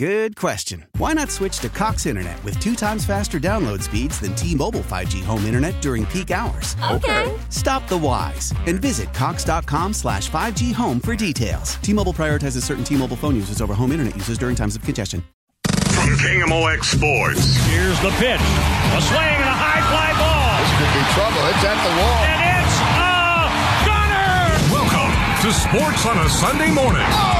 Good question. Why not switch to Cox Internet with two times faster download speeds than T-Mobile 5G home internet during peak hours? Okay. Stop the whys and visit cox.com slash 5G home for details. T-Mobile prioritizes certain T-Mobile phone users over home internet users during times of congestion. From KMOX Sports. Here's the pitch. A swing and a high fly ball. This could be trouble. It's at the wall. And it's a gunner. Welcome to Sports on a Sunday morning. Oh, yeah! On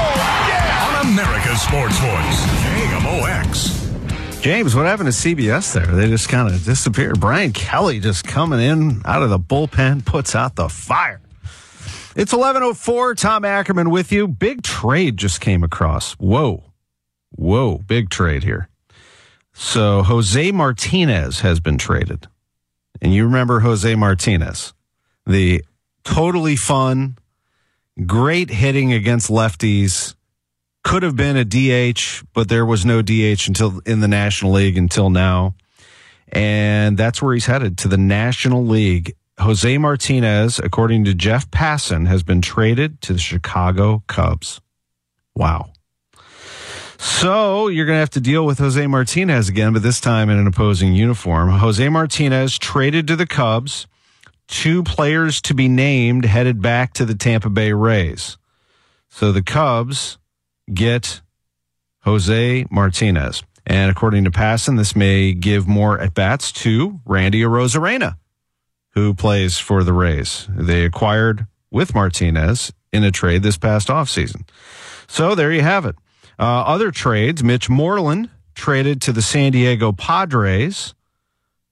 America's Sports Voice. KMOX. James, what happened to CBS there? They just kind of disappeared. Brian Kelly just coming in out of the bullpen, puts out the fire. It's 11.04. Tom Ackerman with you. Big trade just came across. Whoa. Whoa. Big trade here. So Jose Martinez has been traded. And you remember Jose Martinez, the totally fun, great hitting against lefties, could have been a DH, but there was no DH until in the National League until now. And that's where he's headed to the National League. Jose Martinez, according to Jeff Passan, has been traded to the Chicago Cubs. Wow. So you're going to have to deal with Jose Martinez again, but this time in an opposing uniform. Jose Martinez traded to the Cubs. Two players to be named headed back to the Tampa Bay Rays. So the Cubs get Jose Martinez. And according to Passan, this may give more at bats to Randy Arozarena, who plays for the Rays. They acquired with Martinez in a trade this past offseason. So there you have it. Uh, other trades Mitch Moreland traded to the San Diego Padres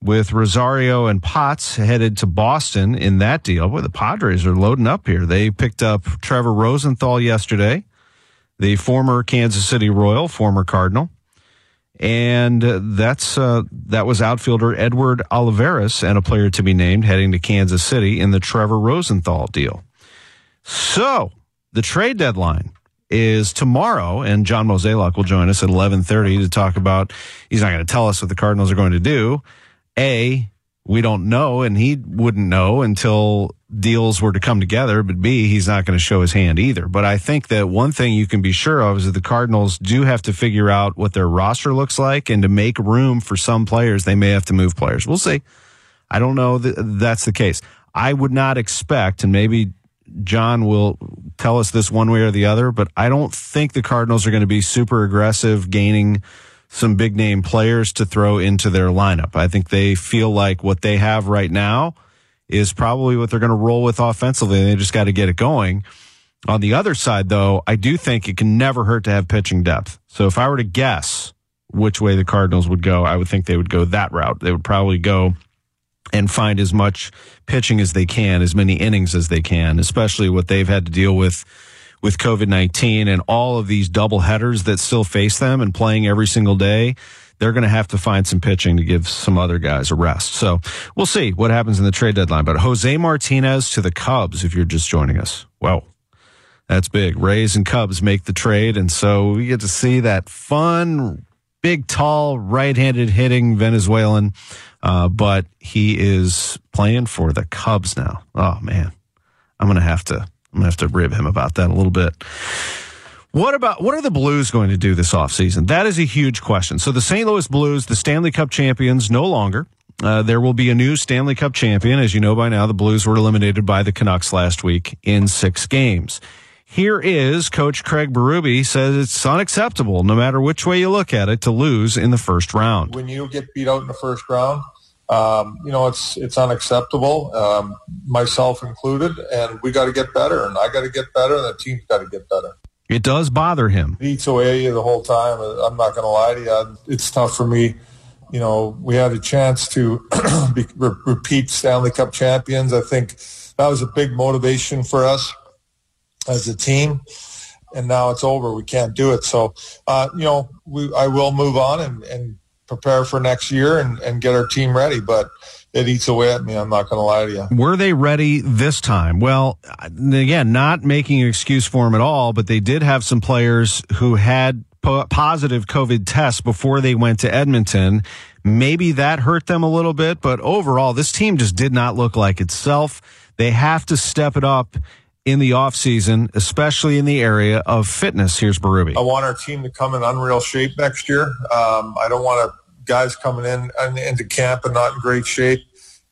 with Rosario and Potts headed to Boston in that deal. Boy, the Padres are loading up here. They picked up Trevor Rosenthal yesterday, the former Kansas City Royal, former Cardinal. And uh, that's uh, that was outfielder Edward Olivares and a player to be named heading to Kansas City in the Trevor Rosenthal deal. So the trade deadline is tomorrow, and John Mozeliak will join us at eleven thirty to talk about. He's not going to tell us what the Cardinals are going to do. A, we don't know, and he wouldn't know until deals were to come together. But B, he's not going to show his hand either. But I think that one thing you can be sure of is that the Cardinals do have to figure out what their roster looks like, and to make room for some players, they may have to move players. We'll see. I don't know that that's the case. I would not expect, and maybe John will tell us this one way or the other, but I don't think the Cardinals are going to be super aggressive gaining some big name players to throw into their lineup. I think they feel like what they have right now is probably what they're going to roll with offensively. They just got to get it going. On the other side, though, I do think it can never hurt to have pitching depth. So if I were to guess which way the Cardinals would go, I would think they would go that route. They would probably go and find as much pitching as they can, as many innings as they can, especially what they've had to deal with with COVID 19 and all of these double headers that still face them and playing every single day. They're going to have to find some pitching to give some other guys a rest. So we'll see what happens in the trade deadline. But Jose Martinez to the Cubs, if you're just joining us. Well, that's big. Rays and Cubs make the trade. And so we get to see that fun, big, tall, right handed hitting Venezuelan. Uh, but he is playing for the Cubs now. Oh, man. I'm going to have to. I'm gonna have to rib him about that a little bit. What about what are the Blues going to do this offseason? That is a huge question. So the St. Louis Blues, the Stanley Cup champions, no longer. Uh, there will be a new Stanley Cup champion. As you know by now, the Blues were eliminated by the Canucks last week in six games. Here is Coach Craig Berube says it's unacceptable, no matter which way you look at it, to lose in the first round. When you get beat out in the first round, um, you know, it's it's unacceptable, um, myself included, and we got to get better, and I got to get better, and the team's got to get better. It does bother him. It eats away at you the whole time. I'm not going to lie to you. It's tough for me. You know, we had a chance to be, re- repeat Stanley Cup champions. I think that was a big motivation for us as a team. And now it's over. We can't do it. So, uh, you know, we, I will move on and, and prepare for next year and, and get our team ready. But it eats away at me. I'm not going to lie to you. Were they ready this time? Well, again, not making an excuse for them at all, but they did have some players who had po- positive COVID tests before they went to Edmonton. Maybe that hurt them a little bit, but overall, this team just did not look like itself. They have to step it up in the offseason, especially in the area of fitness. Here's Berube. I want our team to come in unreal shape next year. Um, I don't want guys coming in into camp and not in great shape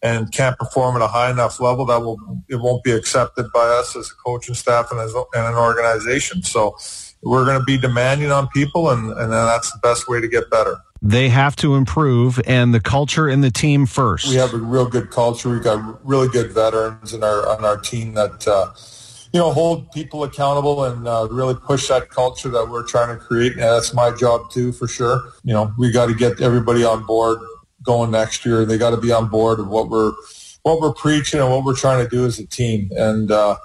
and can't perform at a high enough level that will it won't be accepted by us as a coaching staff and as and an organization. So we're going to be demanding on people, and and that's the best way to get better. They have to improve, and the culture in the team first. We have a real good culture. We've got really good veterans in our on our team that. Uh, you know, hold people accountable and uh, really push that culture that we're trying to create. And that's my job too, for sure. You know, we got to get everybody on board going next year. They got to be on board of what we're what we're preaching and what we're trying to do as a team. And uh,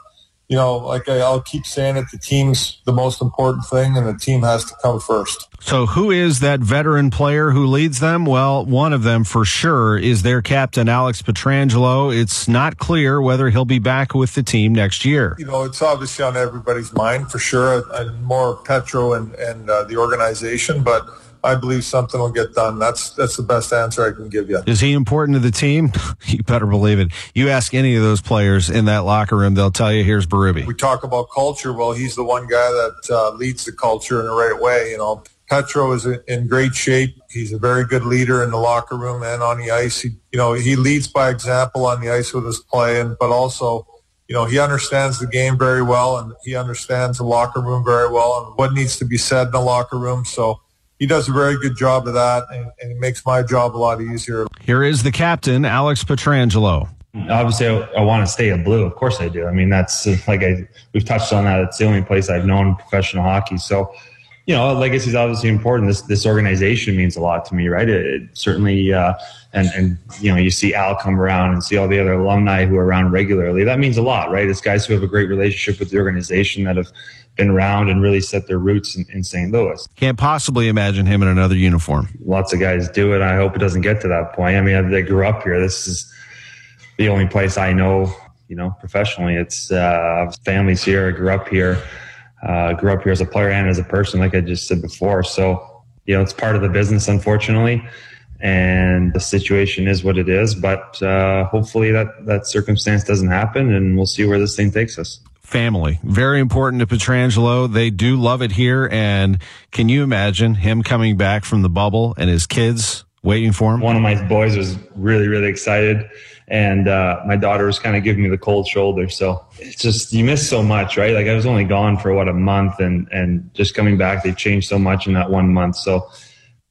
you know, like I, will keep saying it, the team's the most important thing, and the team has to come first. So, who is that veteran player who leads them? Well, one of them for sure is their captain, Alex Pietrangelo. It's not clear whether he'll be back with the team next year. You know, it's obviously on everybody's mind for sure, and more Petro and, and uh, the organization, but I believe something will get done. That's that's the best answer I can give you. Is he important to the team? you better believe it. You ask any of those players in that locker room, they'll tell you, "Here's Berube." We talk about culture. Well, he's the one guy that uh, leads the culture in the right way. You know, Petro is in great shape. He's a very good leader in the locker room and on the ice. He, you know, he leads by example on the ice with his play, and but also you know, he understands the game very well and he understands the locker room very well and what needs to be said in the locker room. So he does a very good job of that, and, and it makes my job a lot easier. Here is the captain, Alex Pietrangelo. Obviously, I, I, want to stay a blue. Of course, I do. I mean, that's like I we've touched on that. It's the only place I've known professional hockey. So, you know, legacy is obviously important. This this organization means a lot to me, right? It, it certainly, uh, and and you know, you see Al come around and see all the other alumni who are around regularly. That means a lot, right? It's guys who have a great relationship with the organization that have been around and really set their roots in, in St. Louis. Can't possibly imagine him in another uniform. Lots of guys do it. I hope it doesn't get to that point. I mean, they grew up here. This is the only place I know, you know, professionally. It's uh, families here. I grew up here. Uh, grew up here as a player and as a person, like I just said before. So, you know, it's part of the business, unfortunately and the situation is what it is. But uh, hopefully that that circumstance doesn't happen, and we'll see where this thing takes us family. Very important to Pietrangelo. They do love it here. And can you imagine him coming back from the bubble and his kids waiting for him? One of my boys was really, really excited. And uh, my daughter was kind of giving me the cold shoulder. So it's just, you miss so much, right? Like I was only gone for what, a month and, and just coming back, they've changed so much in that one month. So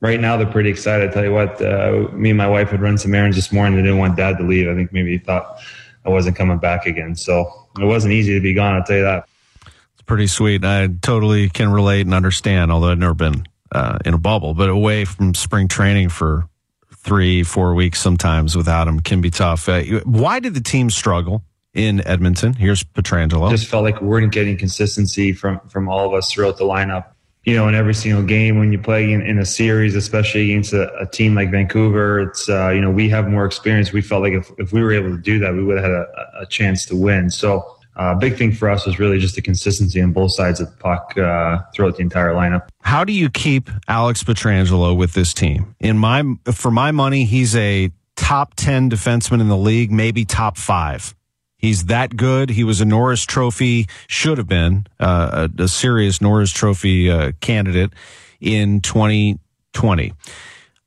right now they're pretty excited. I tell you what, uh, me and my wife had run some errands this morning. They didn't want dad to leave. I think maybe he thought I wasn't coming back again. So it wasn't easy to be gone. I'll tell you that. It's pretty sweet. I totally can relate and understand, although I've never been uh, in a bubble, but away from spring training for three, four weeks sometimes without him can be tough. Uh, why did the team struggle? in Edmonton. Here's Pietrangelo. Just felt like we weren't getting consistency from from all of us throughout the lineup. You know, in every single game when you play in, in a series, especially against a, a team like Vancouver, it's uh, you know we have more experience. We felt like if, if we were able to do that, we would have had a, a chance to win. So uh, big thing for us was really just the consistency on both sides of the puck uh, throughout the entire lineup. How do you keep Alex Pietrangelo with this team? In my, for my money, he's a top ten defenseman in the league, maybe top five. He's that good. He was a Norris Trophy, should have been uh, a, a, serious Norris Trophy uh, candidate in 2020.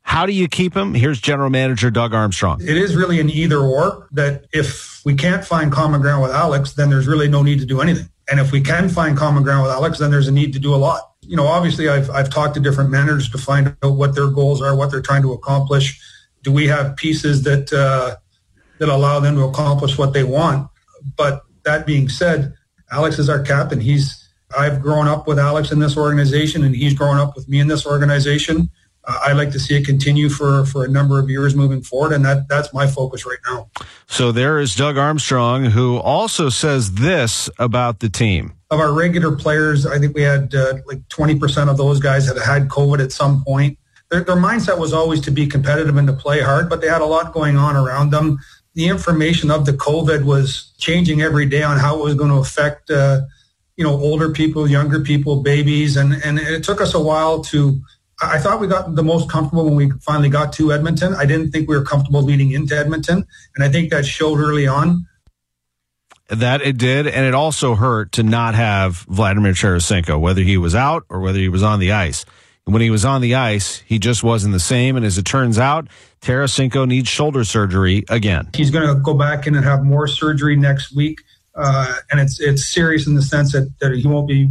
How do you keep him? Here's General Manager Doug Armstrong. It is really an either or that if we can't find common ground with Alex, then there's really no need to do anything. And if we can find common ground with Alex, then there's a need to do a lot. You know, obviously I've, I've talked to different managers to find out what their goals are, what they're trying to accomplish. Do we have pieces that, uh, that allow them to accomplish what they want? But that being said, Alex is our captain. He's I've grown up with Alex in this organization, and he's grown up with me in this organization. Uh, I'd like to see it continue for, for a number of years moving forward, and that, that's my focus right now. So there is Doug Armstrong, who also says this about the team. Of our regular players, I think we had uh, like 20% of those guys had had COVID at some point. Their, their mindset was always to be competitive and to play hard, but they had a lot going on around them. The information of the COVID was changing every day on how it was going to affect, uh, you know, older people, younger people, babies, and and it took us a while to I thought we got the most comfortable when we finally got to Edmonton. I didn't think we were comfortable leading into Edmonton, and I think that showed early on. That it did, and it also hurt to not have Vladimir Tarasenko, whether he was out or whether he was on the ice. When he was on the ice, he just wasn't the same. And as it turns out, Tarasenko needs shoulder surgery again. He's going to go back in and have more surgery next week, uh, and it's it's serious in the sense that, that he won't be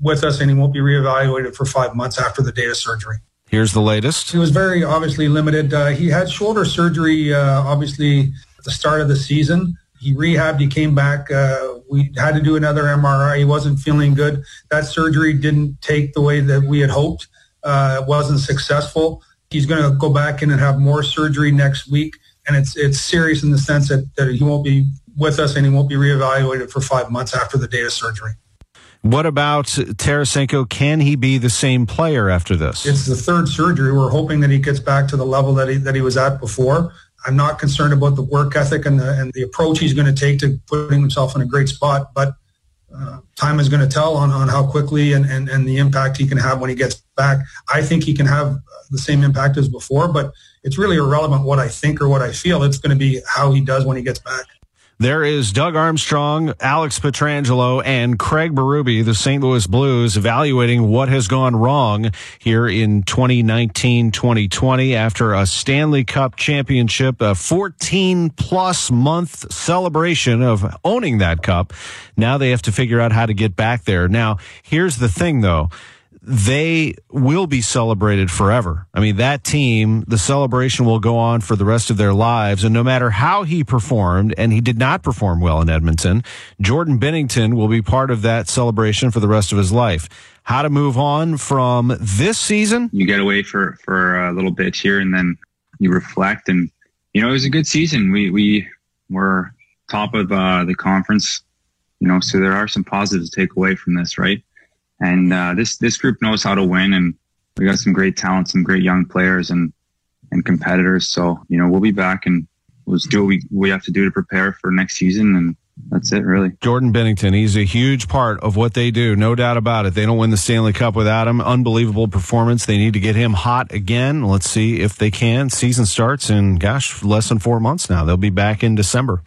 with us and he won't be reevaluated for five months after the date of surgery. Here's the latest. He was very obviously limited. Uh, he had shoulder surgery, uh, obviously, at the start of the season. He rehabbed, he came back. Uh, we had to do another MRI. He wasn't feeling good. That surgery didn't take the way that we had hoped. Uh, wasn't successful. He's going to go back in and have more surgery next week. And it's, it's serious in the sense that, that he won't be with us and he won't be reevaluated for five months after the date of surgery. What about Tarasenko? Can he be the same player after this? It's the third surgery. We're hoping that he gets back to the level that he, that he was at before. I'm not concerned about the work ethic and the, and the approach he's going to take to putting himself in a great spot, but uh, time is going to tell on, on how quickly and, and, and the impact he can have when he gets back. I think he can have the same impact as before, but it's really irrelevant what I think or what I feel. It's going to be how he does when he gets back. There is Doug Armstrong, Alex Pietrangelo, and Craig Berube, the St. Louis Blues, evaluating what has gone wrong here in 2019-2020 after a Stanley Cup championship, a 14 plus month celebration of owning that cup. Now they have to figure out how to get back there. Now, here's the thing though they will be celebrated forever. I mean, that team, the celebration will go on for the rest of their lives. And no matter how he performed, and he did not perform well in Edmonton, Jordan Binnington will be part of that celebration for the rest of his life. How to move on from this season? You get away for, for a little bit here and then you reflect. And, you know, it was a good season. We, we were top of uh, the conference, you know, so there are some positives to take away from this, right? And uh, this this group knows how to win, and we got some great talent, some great young players, and and competitors. So you know we'll be back and we'll do what we we have to do to prepare for next season and that's it, really. Jordan Binnington, he's a huge part of what they do, no doubt about it. They don't win the Stanley Cup without him. Unbelievable performance. They need to get him hot again. Let's see if they can. Season starts in, gosh, less than four months now. They'll be back in December.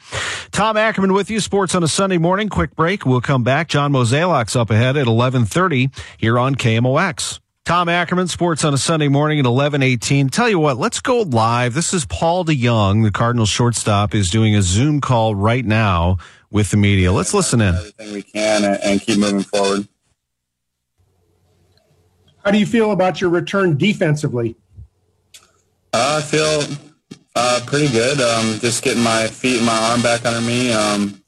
Tom Ackerman with you, sports on a Sunday morning. Quick break. We'll come back. John Mozeliak's up ahead at 1130 here on KMOX. Tom Ackerman, sports on a Sunday morning at 1118. Tell you what, let's go live. This is Paul DeJong, the Cardinals shortstop, is doing a Zoom call right now with the media. Let's listen in. Everything we can and keep moving forward. How do you feel about your return defensively? Uh, I feel uh, pretty good. Um, just getting my feet and my arm back under me. Um,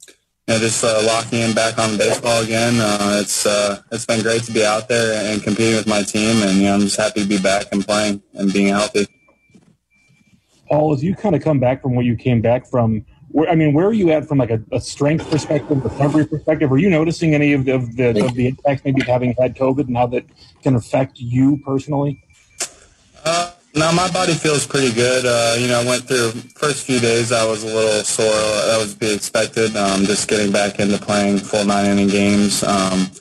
you know, just uh, locking in back on baseball again. Uh, it's uh, it's been great to be out there and competing with my team, and you know, I'm just happy to be back and playing and being healthy. Paul, as you kind of come back from what you came back from, where, I mean, where are you at from like a, a strength perspective, recovery perspective? Are you noticing any of the, of the, of the impacts maybe having had COVID and how that can affect you personally? Uh, no, my body feels pretty good. Uh, you know, I went through first few days. I was a little sore. That was to be expected. Um, just getting back into playing full nine inning games. Um,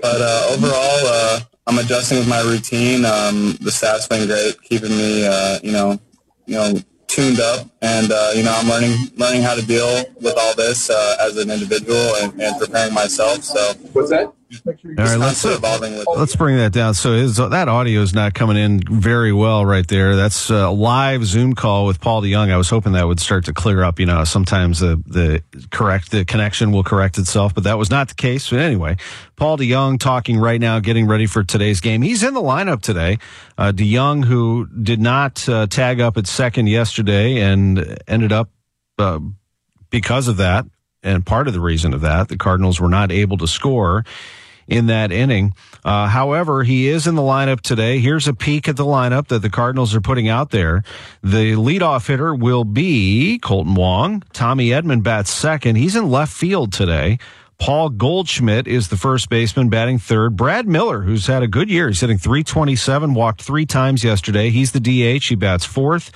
but uh, overall, uh, I'm adjusting with my routine. Um, the staff's been great, keeping me, uh, you know, you know, tuned up, and uh, you know I'm learning learning how to deal with all this uh, as an individual and, and, preparing myself. So what's that? All right, let's, let's bring that down. So his, that audio is not coming in very well right there. That's a live Zoom call with Paul DeJong. I was hoping that would start to clear up. You know, sometimes the, the correct, the connection will correct itself, but that was not the case. But anyway, Paul DeJong talking right now, getting ready for today's game. He's in the lineup today. Uh, DeJong, who did not uh, tag up at second yesterday and ended up, uh, because of that, and part of the reason of that, the Cardinals were not able to score in that inning. Uh, however, he is in the lineup today. Here's a peek at the lineup that the Cardinals are putting out there. The leadoff hitter will be Kolten Wong. Tommy Edman bats second. He's in left field today. Paul Goldschmidt is the first baseman batting third. Brad Miller, who's had a good year, he's hitting 327, walked three times yesterday. He's the DH. He bats fourth.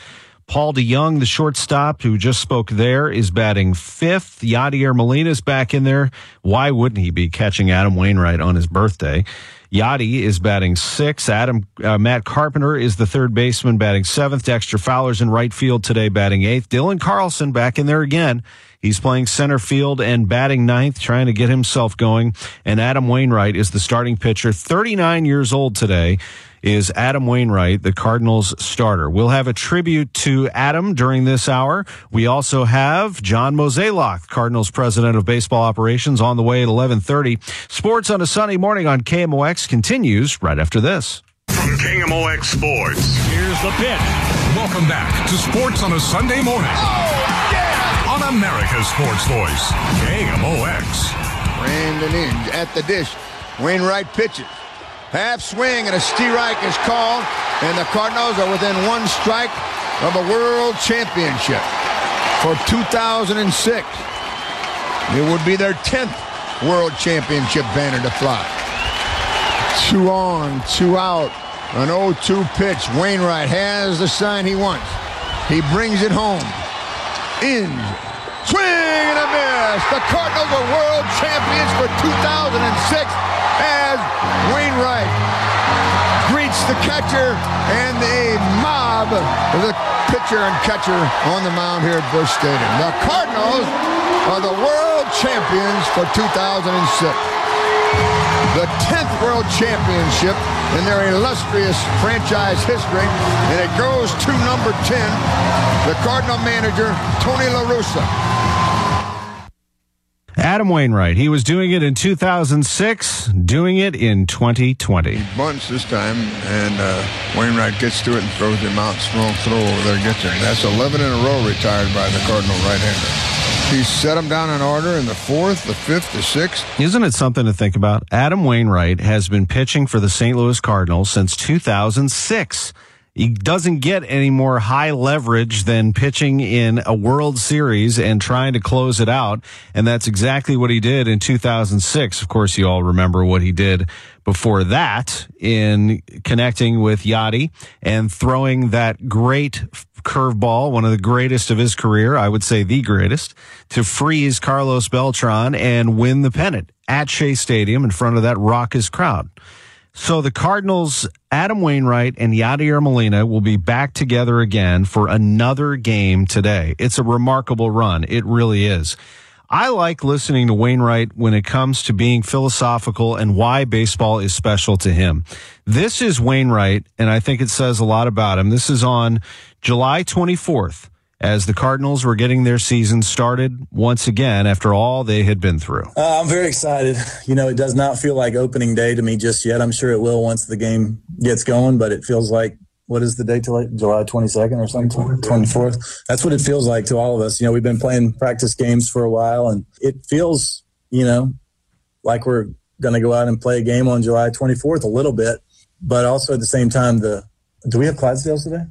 Paul DeJong, the shortstop who just spoke there, is batting fifth. Yadier Molina is back in there. Why wouldn't he be catching Adam Wainwright on his birthday? Yadi is batting sixth. Adam uh, Matt Carpenter is the third baseman batting seventh. Dexter Fowler's in right field today batting eighth. Dylan Carlson back in there again. He's playing center field and batting ninth, trying to get himself going. And Adam Wainwright is the starting pitcher, 39 years old today is Adam Wainwright, the Cardinals starter. We'll have a tribute to Adam during this hour. We also have John Mozeliak, Cardinals president of baseball operations, on the way at 1130. Sports on a sunny morning on KMOX continues right after this. From KMOX Sports. Here's the pitch. Welcome back to Sports on a Sunday morning. Oh, yeah! On America's Sports Voice, KMOX. Brandon Inge at the dish. Wainwright pitches. Half swing and a strike is called, and the Cardinals are within one strike of a world championship for 2006. It would be their 10th world championship banner to fly. Two on, two out, an 0-2 pitch. Wainwright has the sign he wants. He brings it home. In, swing and a miss. The Cardinals are world champions for 2006 as Wainwright greets the catcher and a mob of the pitcher and catcher on the mound here at Busch Stadium. The Cardinals are the world champions for 2006. The 10th world championship in their illustrious franchise history, and it goes to number 10, the Cardinal manager, Tony La Russa. Adam Wainwright. He was doing it in 2006, doing it in 2020. He bunts this time, and uh, Wainwright gets to it and throws him out. Strong throw over there, gets him. That's 11 in a row retired by the Cardinal right-hander. He set them down in order in the fourth, the fifth, the sixth. Isn't it something to think about? Adam Wainwright has been pitching for the St. Louis Cardinals since 2006 he doesn't get any more high leverage than pitching in a World Series and trying to close it out. And that's exactly what he did in 2006. Of course, you all remember what he did before that in connecting with Yadi and throwing that great curveball, one of the greatest of his career, I would say the greatest, to freeze Carlos Beltran and win the pennant at Shea Stadium in front of that raucous crowd. So the Cardinals, Adam Wainwright and Yadier Molina will be back together again for another game today. It's a remarkable run. It really is. I like listening to Wainwright when it comes to being philosophical and why baseball is special to him. This is Wainwright, and I think it says a lot about him. This is on July 24th as the Cardinals were getting their season started once again after all they had been through. Uh, I'm very excited. You know, it does not feel like opening day to me just yet. I'm sure it will once the game gets going, but it feels like what is the date till July 22nd or something? 24th. That's what it feels like to all of us. You know, we've been playing practice games for a while and it feels, you know, like we're going to go out and play a game on July 24th a little bit, but also at the same time, the, do we have Clydesdales today?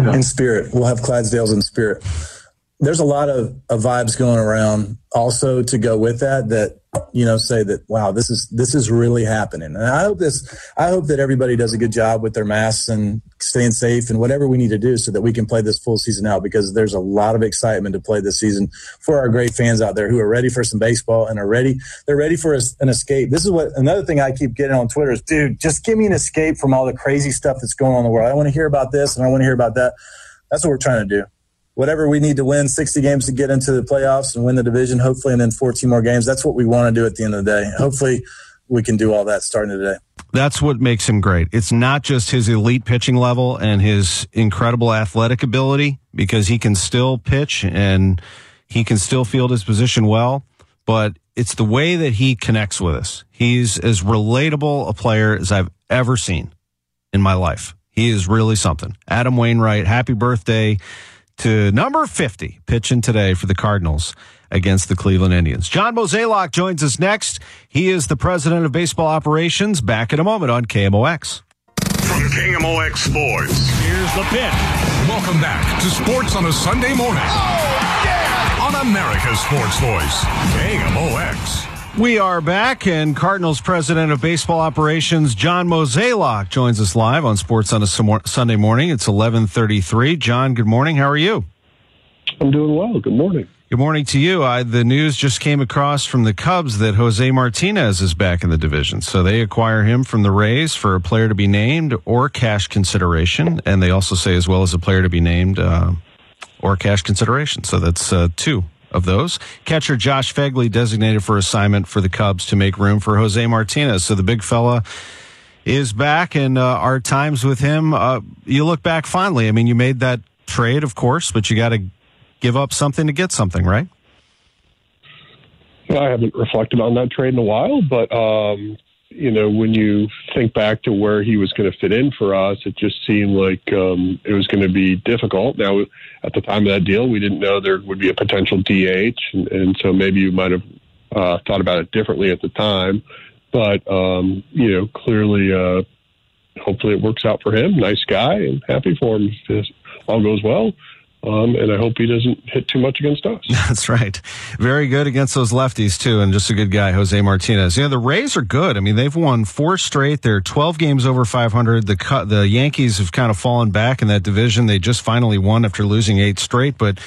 No. In spirit. We'll have Clydesdales in spirit. There's a lot of, of vibes going around also to go with that, that, you know, say that, wow, this is, this is really happening. And I hope this, I hope that everybody does a good job with their masks and staying safe and whatever we need to do so that we can play this full season out because there's a lot of excitement to play this season for our great fans out there who are ready for some baseball and are ready. They're ready for an escape. This is what another thing I keep getting on Twitter is, dude, just give me an escape from all the crazy stuff that's going on in the world. I want to hear about this and I want to hear about that. That's what we're trying to do whatever we need to win 60 games to get into the playoffs and win the division, hopefully, and then 14 more games. That's what we want to do at the end of the day. Hopefully, we can do all that starting today. That's what makes him great. It's not just his elite pitching level and his incredible athletic ability because he can still pitch and he can still field his position well, but it's the way that he connects with us. He's as relatable a player as I've ever seen in my life. He is really something. Adam Wainwright, happy birthday to number 50, pitching today for the Cardinals against the Cleveland Indians. John Mozeliak joins us next. He is the president of baseball operations. Back in a moment on KMOX. From KMOX Sports. Here's the pitch. Welcome back to Sports on a Sunday morning. Oh, yeah! On America's Sports Voice, KMOX. We are back, and Cardinals president of baseball operations, John Mozeliak, joins us live on Sports on a Sunday morning. It's 1133. John, good morning. How are you? I'm doing well. Good morning. Good morning to you. I, the news just came across from the Cubs that Jose Martinez is back in the division. So they acquire him from the Rays for a player to be named or cash consideration. And they also say as well as a player to be named uh, or cash consideration. So that's uh, two of those. Catcher Josh Phegley designated for assignment for the Cubs to make room for Jose Martinez. So the big fella is back, and uh, our times with him, uh, you look back fondly. I mean, you made that trade, of course, but you got to give up something to get something, right? I haven't reflected on that trade in a while, but um, you know, when you think back to where he was going to fit in for us, it just seemed like um, it was going to be difficult. Now, at the time of that deal, we didn't know there would be a potential DH, and, and so maybe you might have uh, thought about it differently at the time. But um, you know, clearly, uh, hopefully, it works out for him. Nice guy, and happy for him if all goes well. Um, and I hope he doesn't hit too much against us. That's right. Very good against those lefties too, and just a good guy, Jose Martinez. Yeah, the Rays are good. I mean, they've won four straight. They're 12 games over 500. The the Yankees have kind of fallen back in that division. They just finally won after losing eight straight, but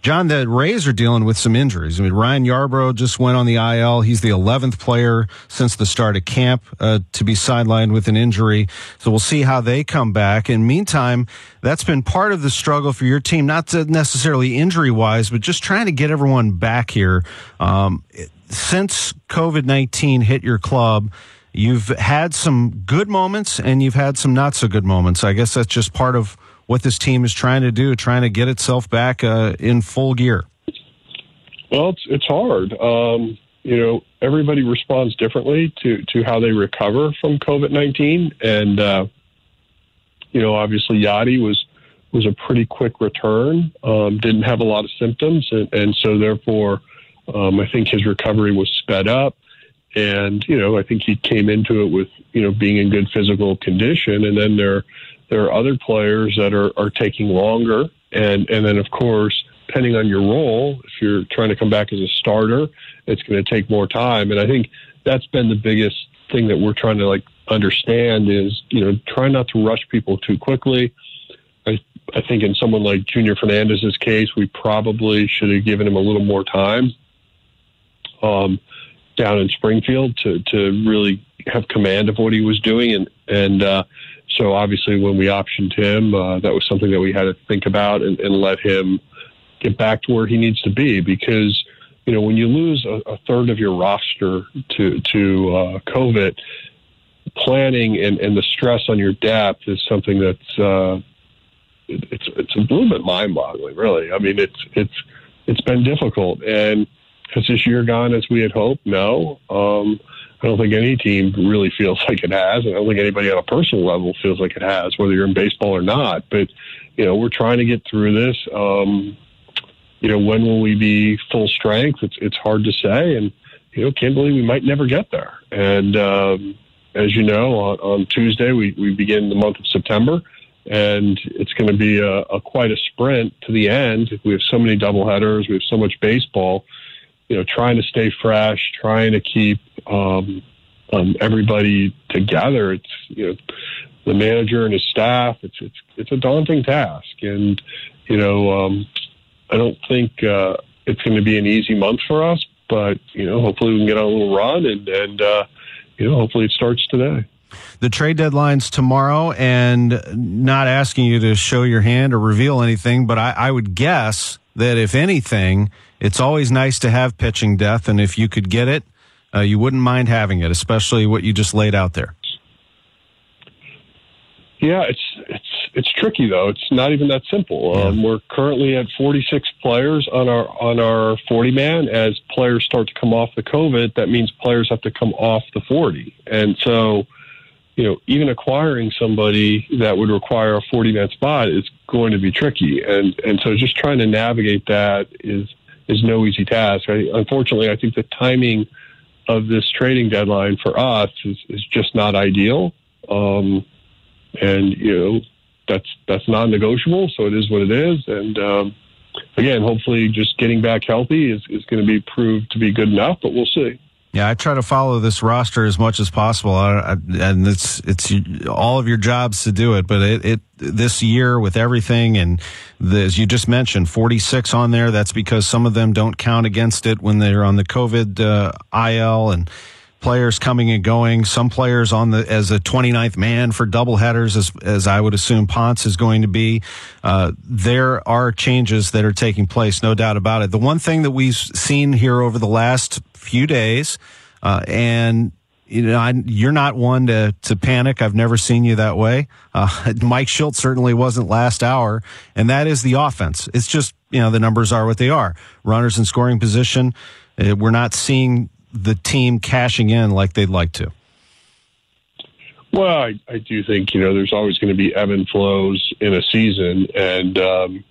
John, the Rays are dealing with some injuries. I mean, Ryan Yarbrough just went on the IL. He's the 11th player since the start of camp uh, to be sidelined with an injury. So we'll see how they come back. In meantime, that's been part of the struggle for your team, not necessarily injury wise, but just trying to get everyone back here. Um, since COVID 19 hit your club, you've had some good moments and you've had some not so good moments. I guess that's just part of what this team is trying to do, trying to get itself back uh, in full gear? Well, it's it's hard. Um, you know, everybody responds differently to to how they recover from COVID nineteen, and uh, you know, obviously Yadi was was a pretty quick return. Um, didn't have a lot of symptoms, and, and so therefore, um, I think his recovery was sped up. And you know, I think he came into it with you know being in good physical condition, and then there there are other players that are, are taking longer. And, and then, of course, depending on your role, if you're trying to come back as a starter, it's going to take more time. And I think that's been the biggest thing that we're trying to like understand is, you know, try not to rush people too quickly. I, I think in someone like Junior Fernandez's case, we probably should have given him a little more time um, down in Springfield to, to really have command of what he was doing. And, and, uh, so obviously, when we optioned him, uh, that was something that we had to think about and, and, let him get back to where he needs to be. Because you know, when you lose a, a third of your roster to to uh, COVID, planning and, and the stress on your depth is something that's uh, it's it's a little bit mind boggling, really. I mean, it's it's it's been difficult, and has this year gone as we had hoped? No. Um, I don't think any team really feels like it has. and I don't think anybody on a personal level feels like it has, whether you're in baseball or not. But, you know, we're trying to get through this. Um, you know, when will we be full strength? It's, it's hard to say. And, you know, candidly, we might never get there. And, um, as you know, on, on Tuesday, we, we begin the month of September and it's going to be a, a quite a sprint to the end. We have so many doubleheaders. We have so much baseball you know, trying to stay fresh, trying to keep um, um, everybody together. It's you know, the manager and his staff. It's it's it's a daunting task, and you know, um, I don't think uh, it's going to be an easy month for us. But you know, hopefully we can get on a little run, and and uh, you know, hopefully it starts today. The trade deadline's tomorrow, and not asking you to show your hand or reveal anything, but I, I would guess that if anything, it's always nice to have pitching depth, and if you could get it, uh, you wouldn't mind having it, especially what you just laid out there. Yeah, it's it's it's tricky though. It's not even that simple. Um, we're currently at 46 players on our on our 40 man. As players start to come off the COVID, that means players have to come off the 40, and so you know, even acquiring somebody that would require a 40 man spot is going to be tricky. And, and so just trying to navigate that is, is no easy task. I, unfortunately, I think the timing of this trading deadline for us is, is just not ideal. Um, and, you know, that's, that's non-negotiable. So it is what it is. And, um, again, hopefully just getting back healthy is, is going to be proved to be good enough, but we'll see. Yeah, I try to follow this roster as much as possible, I, I, and it's it's all of your jobs to do it. But it, it this year with everything and the, as you just mentioned, 46 on there. That's because some of them don't count against it when they're on the COVID uh, IL and players coming and going. Some players on the as a 29th man for doubleheaders, as as I would assume Ponce is going to be. Uh, there are changes that are taking place, no doubt about it. The one thing that we've seen here over the last few days, uh, and you know, I, you're not one to, to panic. I've never seen you that way. Uh, Mike Shildt certainly wasn't last hour, and that is the offense. It's just, you know, the numbers are what they are. Runners in scoring position. Uh, we're not seeing the team cashing in like they'd like to? Well, I, I do think you know there's always going to be ebb and flows in a season, and um,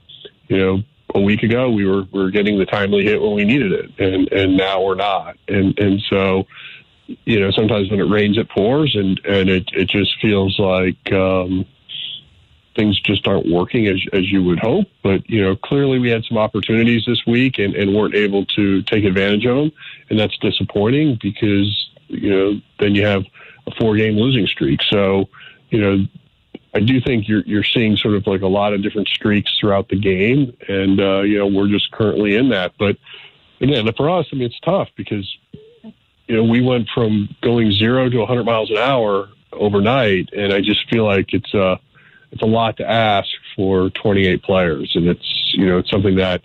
you know a week ago we were we were getting the timely hit when we needed it, and and now we're not, and and so you know sometimes when it rains it pours, and and it it just feels like um, things just aren't working as as you would hope. But you know, clearly we had some opportunities this week and, and weren't able to take advantage of them, and that's disappointing because you know then you have a four game losing streak. So you know. I do think you're you're seeing sort of like a lot of different streaks throughout the game, and uh, you know we're just currently in that. But again, for us, I mean, it's tough because you know we went from going zero to 100 miles an hour overnight, and I just feel like it's uh, it's a lot to ask for 28 players, and it's you know it's something that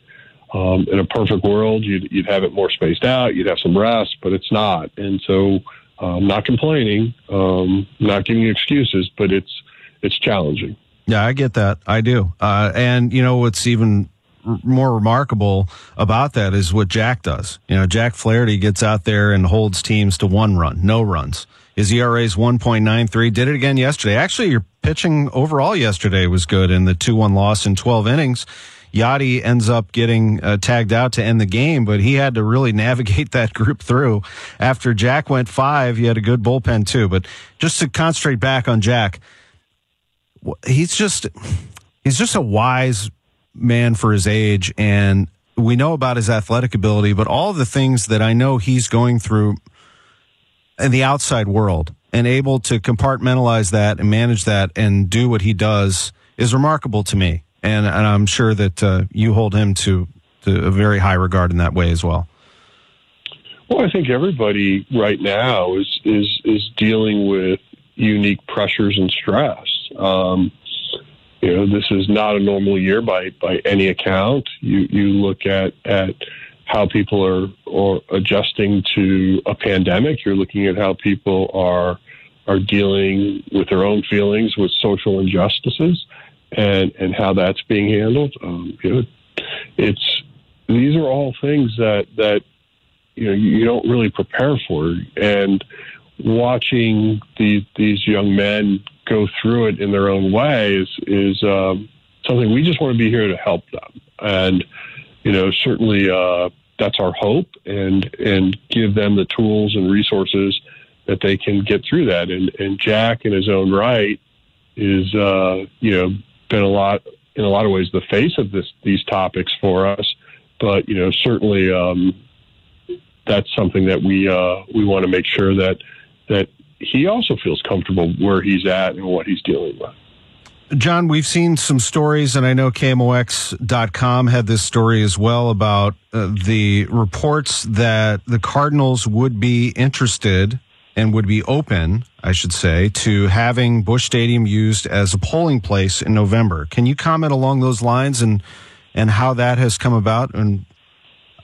um, in a perfect world you'd, you'd have it more spaced out, you'd have some rest, but it's not, and so I'm um, not complaining, um, not giving excuses, but it's it's challenging. Yeah, I get that. I do, uh, and you know what's even more remarkable about that is what Jack does. You know, Jack Flaherty gets out there and holds teams to one run, no runs. His ERA is 1.93. Did it again yesterday. Actually, your pitching overall yesterday was good in the 2-1 loss in 12 innings. Yadi ends up getting uh, tagged out to end the game, but he had to really navigate that group through. After Jack went five, he had a good bullpen too. But just to concentrate back on Jack, he's just he's just a wise man for his age, and we know about his athletic ability, but all the things that I know he's going through in the outside world and able to compartmentalize that and manage that and do what he does is remarkable to me. And, and I'm sure that uh, you hold him to, to a very high regard in that way as well. Well, I think everybody right now is is is dealing with unique pressures and stress. Um, you know, this is not a normal year by by any account. You you look at at how people are or adjusting to a pandemic. You're looking at how people are are dealing with their own feelings with social injustices and and how that's being handled. Um, you know, it's these are all things that that you know you don't really prepare for and watching these these young men go through it in their own way is is um, something we just want to be here to help them and you know, certainly uh, that's our hope, and and give them the tools and resources that they can get through that. And and Jack, in his own right, is uh, you know been a lot in a lot of ways the face of this these topics for us. But you know, certainly um, that's something that we uh, we want to make sure that that he also feels comfortable where he's at and what he's dealing with. John, we've seen some stories, and I know KMOX.com had this story as well about uh, the reports that the Cardinals would be interested and would be open, I should say, to having Busch Stadium used as a polling place in November. Can you comment along those lines and and how that has come about and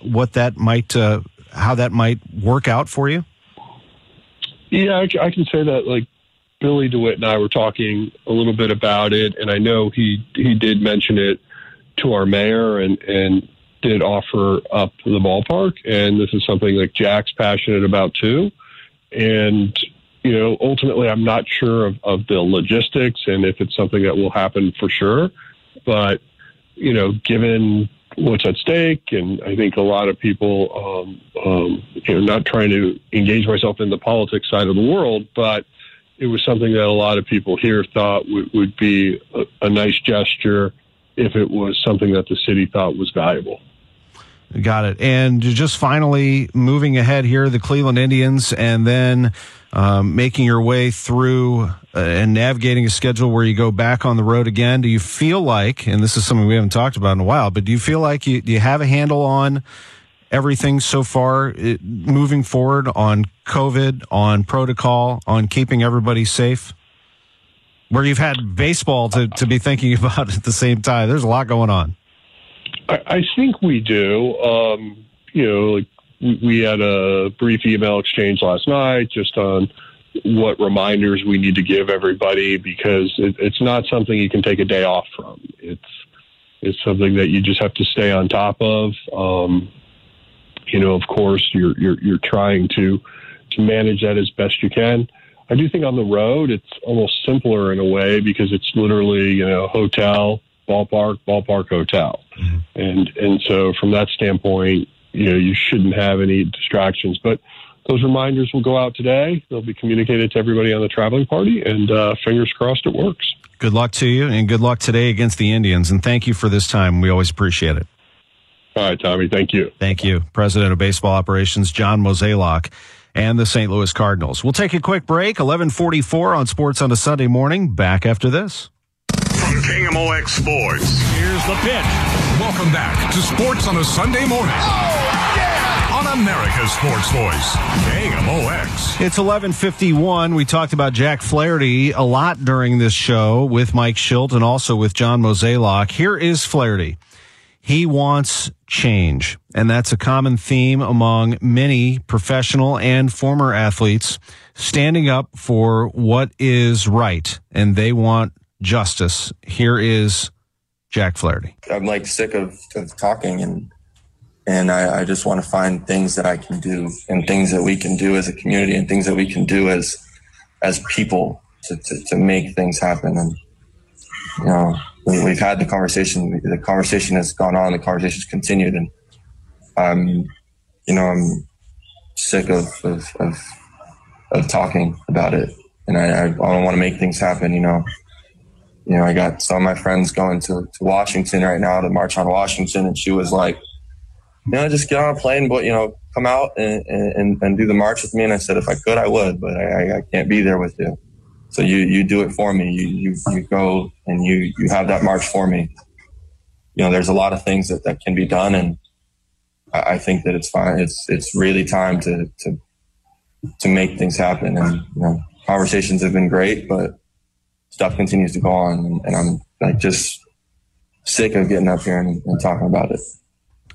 what that might uh, how that might work out for you? Yeah, I, I can say that like Billy DeWitt and I were talking a little bit about it, and I know he he did mention it to our mayor and and did offer up the ballpark, and this is something like Jack's passionate about too. And you you know, ultimately, I'm not sure of, of the logistics and if it's something that will happen for sure. But, you know, given what's at stake, and I think a lot of people, um, um, you know, not trying to engage myself in the politics side of the world, but it was something that a lot of people here thought would, would be a, a nice gesture if it was something that the city thought was valuable. Got it. And just finally moving ahead here, the Cleveland Indians, and then um, making your way through uh, and navigating a schedule where you go back on the road again. Do you feel like, and this is something we haven't talked about in a while, but do you feel like you, you have a handle on everything so far it, moving forward on COVID, on protocol, on keeping everybody safe? Where you've had baseball to, to be thinking about at the same time. There's a lot going on. I, I think we do. Um, you know, like we, we had a brief email exchange last night just on what reminders we need to give everybody because it, it's not something you can take a day off from. It's it's something that you just have to stay on top of. Um, you know, of course, you're you're you're trying to to manage that as best you can. I do think on the road it's almost simpler in a way because it's literally you know hotel, ballpark, ballpark, hotel, mm-hmm. and and so from that standpoint, you know you shouldn't have any distractions. But those reminders will go out today. They'll be communicated to everybody on the traveling party, and uh, fingers crossed it works. Good luck to you, and good luck today against the Indians. And thank you for this time. We always appreciate it. All right, Tommy. Thank you. Thank you, President of Baseball Operations John Mozeliak and the St. Louis Cardinals. We'll take a quick break. 1144 on Sports on a Sunday morning. Back after this. From KMOX Sports. Here's the pitch. Welcome back to Sports on a Sunday morning. Oh, yeah! On America's Sports Voice, KMOX. It's 1151. We talked about Jack Flaherty a lot during this show with Mike Shildt and also with John Mozeliak. Here is Flaherty. He wants change. And that's a common theme among many professional and former athletes standing up for what is right. And they want justice. Here is Jack Flaherty. I'm like sick of, of talking and and I, I just want to find things that I can do and things that we can do as a community and things that we can do as as people to, to, to make things happen. And you know, we, have had the conversation. The conversation has gone on. The conversation's continued, and I'm, you know, I'm sick of of of, of talking about it, and I, I, don't want to make things happen. You know, you know, I got some of my friends going to, to Washington right now to march on Washington, and she was like, you know, just get on a plane, but you know, come out and, and, and do the march with me. And I said, if I could, I would, but I, I can't be there with you. So you, you do it for me. You, you, you go and you, you have that march for me. You know, there's a lot of things that, that can be done. And I, I think that it's fine. It's, it's really time to, to, to make things happen. And, you know, conversations have been great, but stuff continues to go on. And, and I'm like just sick of getting up here and, and talking about it.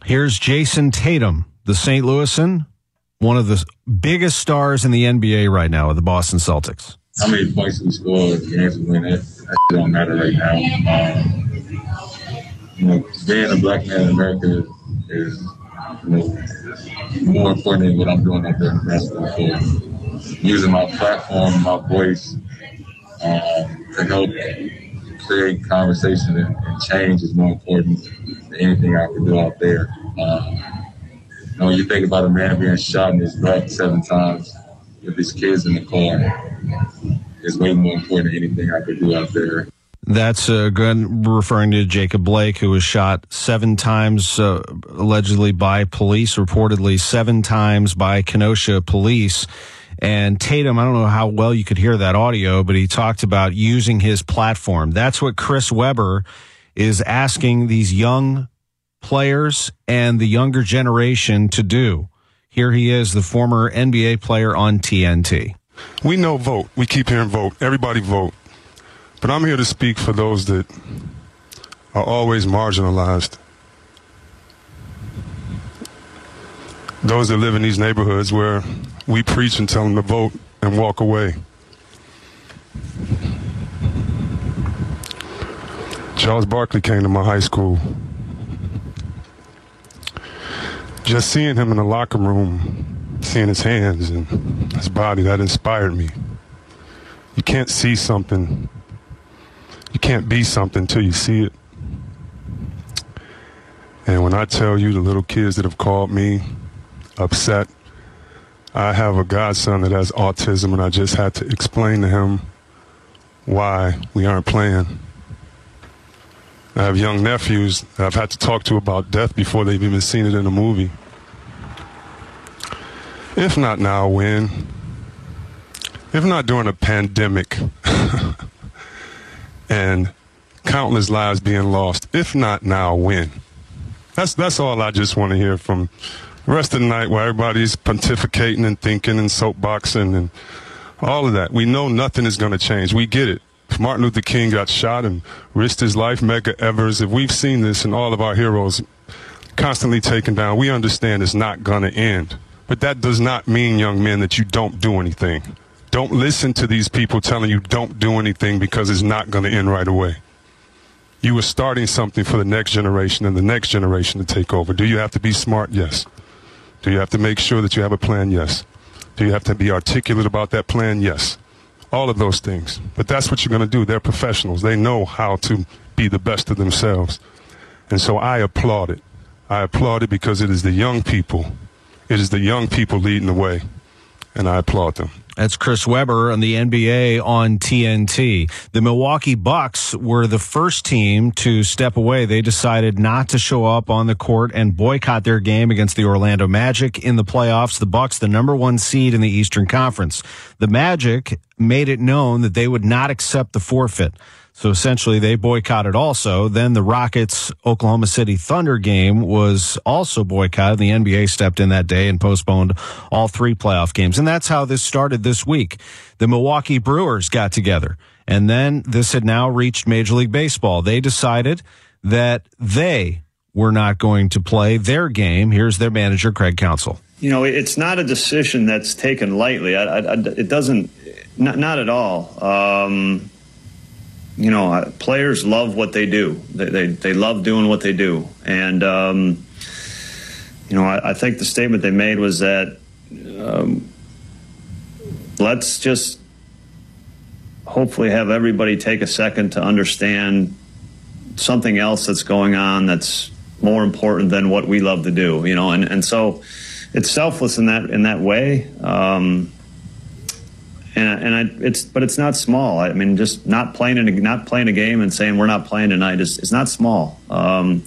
Here's Jayson Tatum, the St. Louisan, one of the biggest stars in the NBA right now with the Boston Celtics how many points we score, games we win, that, that don't matter right now. Um, you know, being a black man in America is, you know, more important than what I'm doing out there in basketball. Using my platform, my voice, um, to help create conversation and, and, change is more important than anything I can do out there. Um, you know, when you think about a man being shot in his back seven times, with his kids in the car is way more important than anything I could do out there. That's a uh, referring to Jacob Blake, who was shot seven times, uh, allegedly by police, reportedly seven times by Kenosha police. And Tatum, I don't know how well you could hear that audio, but he talked about using his platform. That's what Chris Webber is asking these young players and the younger generation to do. Here he is, the former NBA player on TNT. We know vote. We keep hearing vote. Everybody vote. But I'm here to speak for those that are always marginalized. Those that live in these neighborhoods where we preach and tell them to vote and walk away. Charles Barkley came to my high school just seeing him in the locker room, seeing his hands and his body, that inspired me. you can't see something, you can't be something until you see it. And when I tell you the little kids that have called me upset, I have a godson that has autism, and I just had to explain to him why we aren't playing. I have young nephews that I've had to talk to about death before they've even seen it in a movie. If not now, when? If not during a pandemic and countless lives being lost. If not now, when? That's that's all I just want to hear from the rest of the night where everybody's pontificating and thinking and soapboxing and all of that. We know nothing is going to change. We get it. Martin Luther King got shot and risked his life, Medgar Evers, if we've seen this and all of our heroes constantly taken down, we understand it's not going to end. But that does not mean, young men, that you don't do anything. Don't listen to these people telling you don't do anything because it's not going to end right away. You are starting something for the next generation and the next generation to take over. Do you have to be smart? Yes. Do you have to make sure that you have a plan? Yes. Do you have to be articulate about that plan? Yes. All of those things. But that's what you're going to do. They're professionals. They know how to be the best of themselves. And so I applaud it. I applaud it because it is the young people. It is the young people leading the way. And I applaud them. That's Chris Webber on the NBA on TNT. The Milwaukee Bucks were the first team to step away. They decided not to show up on the court and boycott their game against the Orlando Magic in the playoffs. The Bucks, the number one seed in the Eastern Conference. The Magic made it known that they would not accept the forfeit. So essentially they boycotted also. Then the Rockets Oklahoma City Thunder game was also boycotted. The NBA stepped in that day and postponed all three playoff games. And that's how this started this week. The Milwaukee Brewers got together and then this had now reached Major League Baseball. They decided that they were not going to play their game. Here's their manager, Craig Counsell. You know, it's not a decision that's taken lightly. I, I, it doesn't, not, not at all. Um, you know, players love what they do. They, they, they love doing what they do. And, um, you know, I, I, think the statement they made was that um, let's just hopefully have everybody take a second to understand something else that's going on that's more important than what we love to do, you know, and, and so it's selfless in that in that way. Um, and and I, it's but it's not small. I mean, just not playing in a, not playing a game and saying we're not playing tonight is is not small. Um,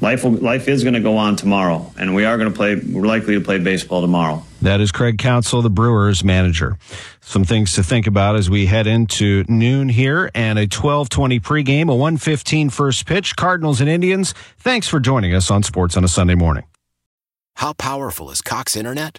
life will, life is going to go on tomorrow, and we are going to play. We're likely to play baseball tomorrow. That is Craig Counsell, the Brewers manager. Some things to think about as we head into noon here and a 12:20 pregame, a 1:15 first pitch. Cardinals and Indians. Thanks for joining us on Sports on a Sunday morning. How powerful is Cox Internet?